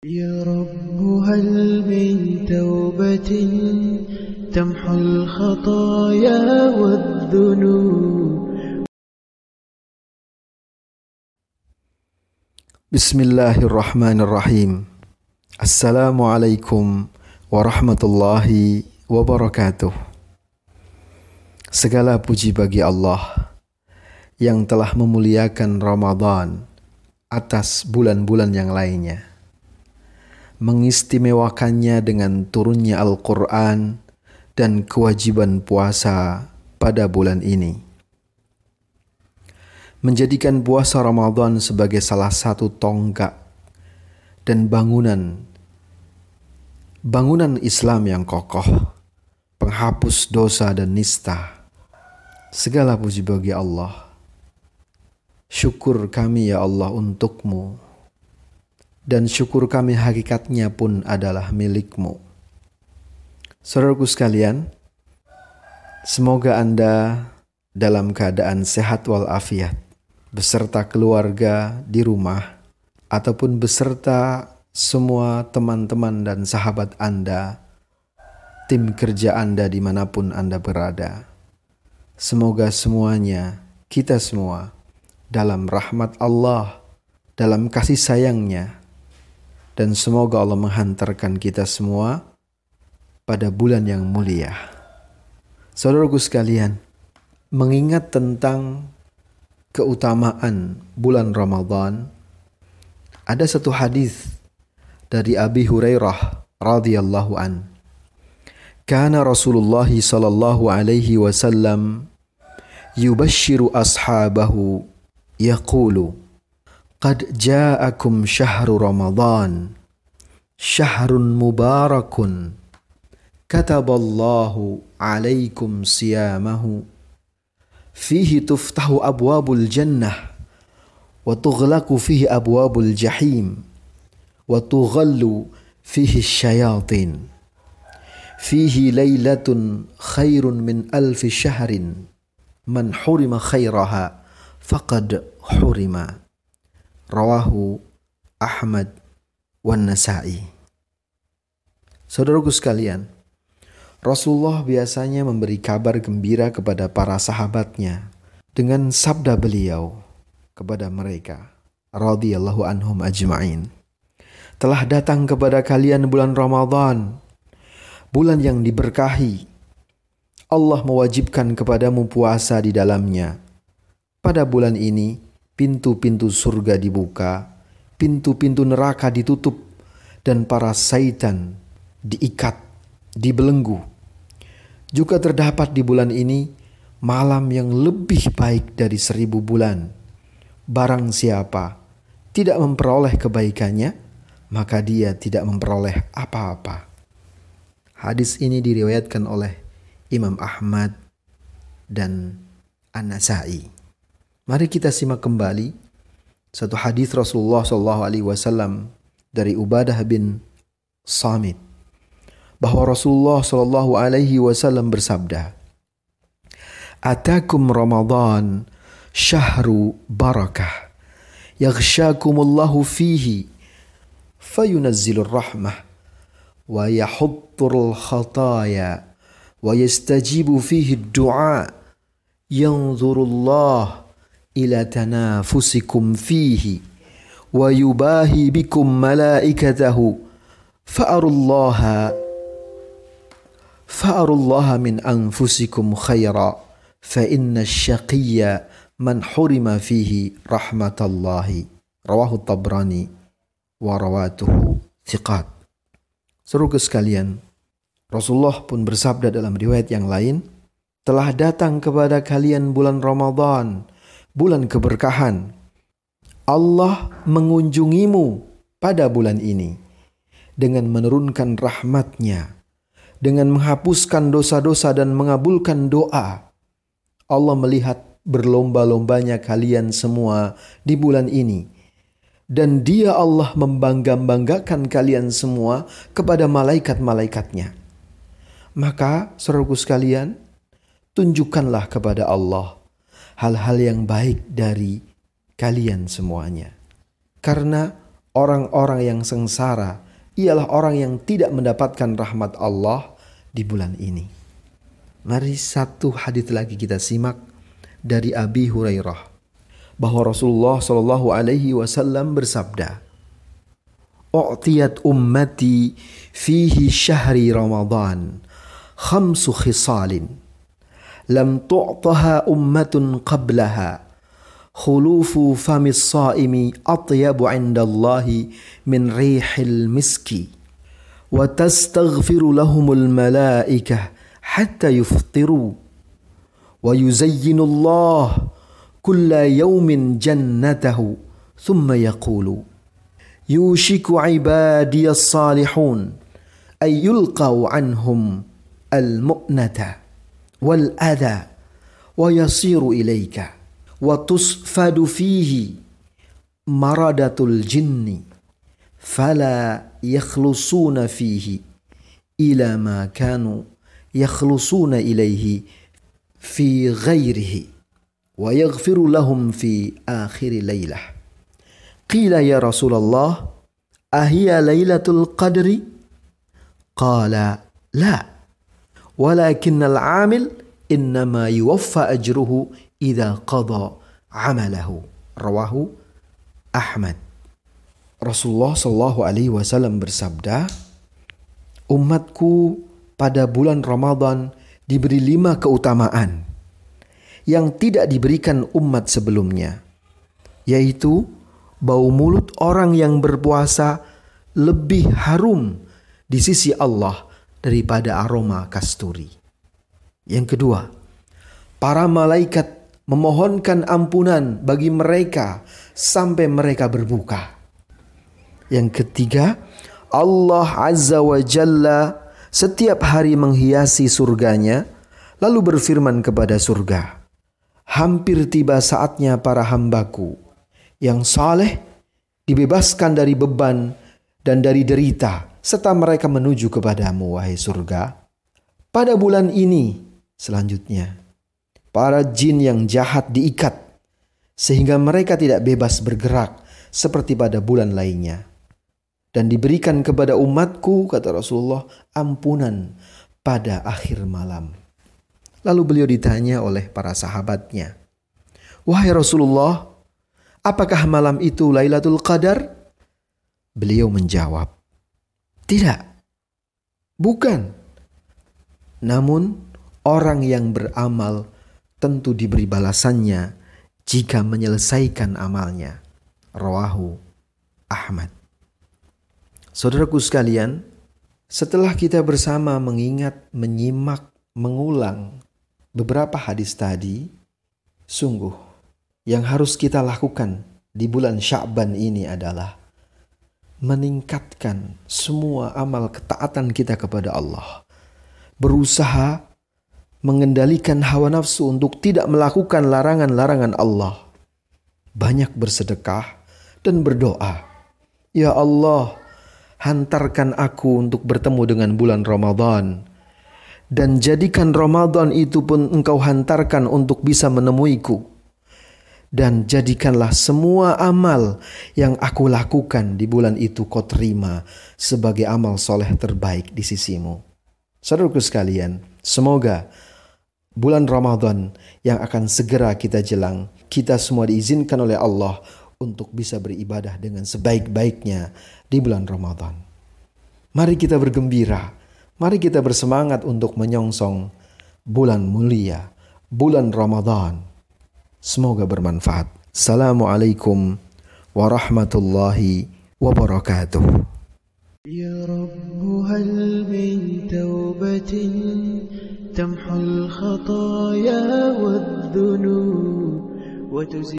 يا رب هل من توبة تمحو الخطايا والذنوب بسم الله الرحمن الرحيم السلام عليكم ورحمة الله wabarakatuh. Segala puji bagi Allah yang telah memuliakan Ramadan atas bulan-bulan yang lainnya. Mengistimewakannya dengan turunnya Al-Quran dan kewajiban puasa pada bulan ini. Menjadikan puasa Ramadan sebagai salah satu tonggak dan bangunan bangunan Islam yang kokoh, penghapus dosa dan nista. Segala puji bagi Allah. Syukur kami ya Allah untukmu. Dan syukur kami hakikatnya pun adalah milikmu. Saudaraku sekalian, semoga Anda dalam keadaan sehat walafiat, beserta keluarga di rumah, ataupun beserta semua teman-teman dan sahabat Anda, tim kerja Anda di mana pun Anda berada. Semoga semuanya, kita semua, dalam rahmat Allah, dalam kasih sayangnya, dan semoga Allah menghantarkan kita semua pada bulan yang mulia. Saudaraku sekalian, mengingat tentang keutamaan bulan Ramadan, ada satu hadis dari Abi Hurairah radhiyallahu an. Kana Rasulullah sallallahu alaihi wasallam yubashshiru ashabahu yaqulu قد جاءكم شهر رمضان شهر مبارك كتب الله عليكم صيامه فيه تفتح أبواب الجنة وتغلق فيه أبواب الجحيم وتغل فيه الشياطين فيه ليلة خير من ألف شهر من حرم خيرها faqad hurima. Rawahu Ahmad wan Nasa'i. Saudaraku sekalian, Rasulullah biasanya memberi kabar gembira kepada para sahabatnya dengan sabda beliau kepada mereka radhiyallahu anhum ajma'in. Telah datang kepada kalian bulan Ramadan, bulan yang diberkahi. Allah mewajibkan kepadamu puasa di dalamnya pada bulan ini, pintu-pintu surga dibuka, pintu-pintu neraka ditutup, dan para saitan diikat, dibelenggu. Juga terdapat di bulan ini malam yang lebih baik dari seribu bulan. Barang siapa tidak memperoleh kebaikannya, maka dia tidak memperoleh apa-apa. Hadis ini diriwayatkan oleh Imam Ahmad dan An-Nasai. Mari kita simak kembali satu hadis Rasulullah Shallallahu Alaihi Wasallam dari Ubadah bin Samit bahwa Rasulullah Shallallahu Alaihi Wasallam bersabda, "Atakum Ramadan syahru barakah, yaghshakumullahu fihi, fayunazzilur rahmah, wa yahutturul khataya, wa yastajibu fihi du'a, yanzurullah ila tanafusikum fihi wa yubahi bikum malaikatahu. Fa'arullaha fa'arullaha min anfusikum khaira fa inna syaqiyya man hurima fihi rahmatallahi. Rawahu tabrani wa rawatuhu thiqat. Seru sekalian Rasulullah pun bersabda dalam riwayat yang lain telah datang kepada kalian bulan Ramadan bulan keberkahan. Allah mengunjungimu pada bulan ini dengan menurunkan rahmatnya, dengan menghapuskan dosa-dosa dan mengabulkan doa. Allah melihat berlomba-lombanya kalian semua di bulan ini. Dan dia Allah membangga-banggakan kalian semua kepada malaikat-malaikatnya. Maka, saudaraku sekalian, tunjukkanlah kepada Allah hal-hal yang baik dari kalian semuanya. Karena orang-orang yang sengsara ialah orang yang tidak mendapatkan rahmat Allah di bulan ini. Mari satu hadis lagi kita simak dari Abi Hurairah bahwa Rasulullah Shallallahu alaihi wasallam bersabda, "U'tiyat ummati fihi syahri Ramadan khamsu khisalin lam tu'taha ummatun qablaha." خلوف فم الصائم أطيب عند الله من ريح المسك. وتستغفر لهم الملائكة حتى يفطروا. ويزين الله كل يوم جنته ثم يقول يوشك عبادي الصالحون أن يلقوا عنهم المؤنة. والأذى ويصير إليك وتصفد فيه مردة الجن فلا يخلصون فيه إلى ما كانوا يخلصون إليه في غيره ويغفر لهم في آخر ليلة. قيل يا رسول الله أهي ليلة القدر؟ قال لا. Walakin al-amil innama yuwaffa ajruhu idha qada amalahu rawahu Ahmad Rasulullah sallallahu alaihi wasallam bersabda umatku pada bulan Ramadan diberi lima keutamaan yang tidak diberikan umat sebelumnya yaitu bau mulut orang yang berpuasa lebih harum di sisi Allah daripada aroma kasturi. Yang kedua, para malaikat memohonkan ampunan bagi mereka sampai mereka berbuka. Yang ketiga, Allah Azza wa Jalla setiap hari menghiasi surganya lalu berfirman kepada surga, hampir tiba saatnya para hambaku yang saleh dibebaskan dari beban dan dari derita serta mereka menuju kepadamu wahai surga. Pada bulan ini selanjutnya para jin yang jahat diikat sehingga mereka tidak bebas bergerak seperti pada bulan lainnya. Dan diberikan kepada umatku, kata Rasulullah, ampunan pada akhir malam. Lalu beliau ditanya oleh para sahabatnya, Wahai Rasulullah, apakah malam itu Lailatul Qadar? Beliau menjawab, Tidak, bukan. Namun orang yang beramal tentu diberi balasannya jika menyelesaikan amalnya. Rawahu Ahmad. Saudaraku sekalian, setelah kita bersama mengingat, menyimak, mengulang beberapa hadis tadi, sungguh yang harus kita lakukan di bulan Sya'ban ini adalah meningkatkan semua amal ketaatan kita kepada Allah. Berusaha mengendalikan hawa nafsu untuk tidak melakukan larangan-larangan Allah. Banyak bersedekah dan berdoa. Ya Allah, hantarkan aku untuk bertemu dengan bulan Ramadan. Dan jadikan Ramadan itu pun engkau hantarkan untuk bisa menemuiku. Dan jadikanlah semua amal yang aku lakukan di bulan itu kau terima sebagai amal soleh terbaik di sisimu. Saudaraku sekalian, semoga bulan Ramadan yang akan segera kita jelang, kita semua diizinkan oleh Allah untuk bisa beribadah dengan sebaik-baiknya di bulan Ramadan. Mari kita bergembira, mari kita bersemangat untuk menyongsong bulan mulia, bulan Ramadan. Semoga bermanfaat. Assalamualaikum warahmatullahi wabarakatuh. يا رب هل من توبة تمحو الخطايا والذنوب وتزيل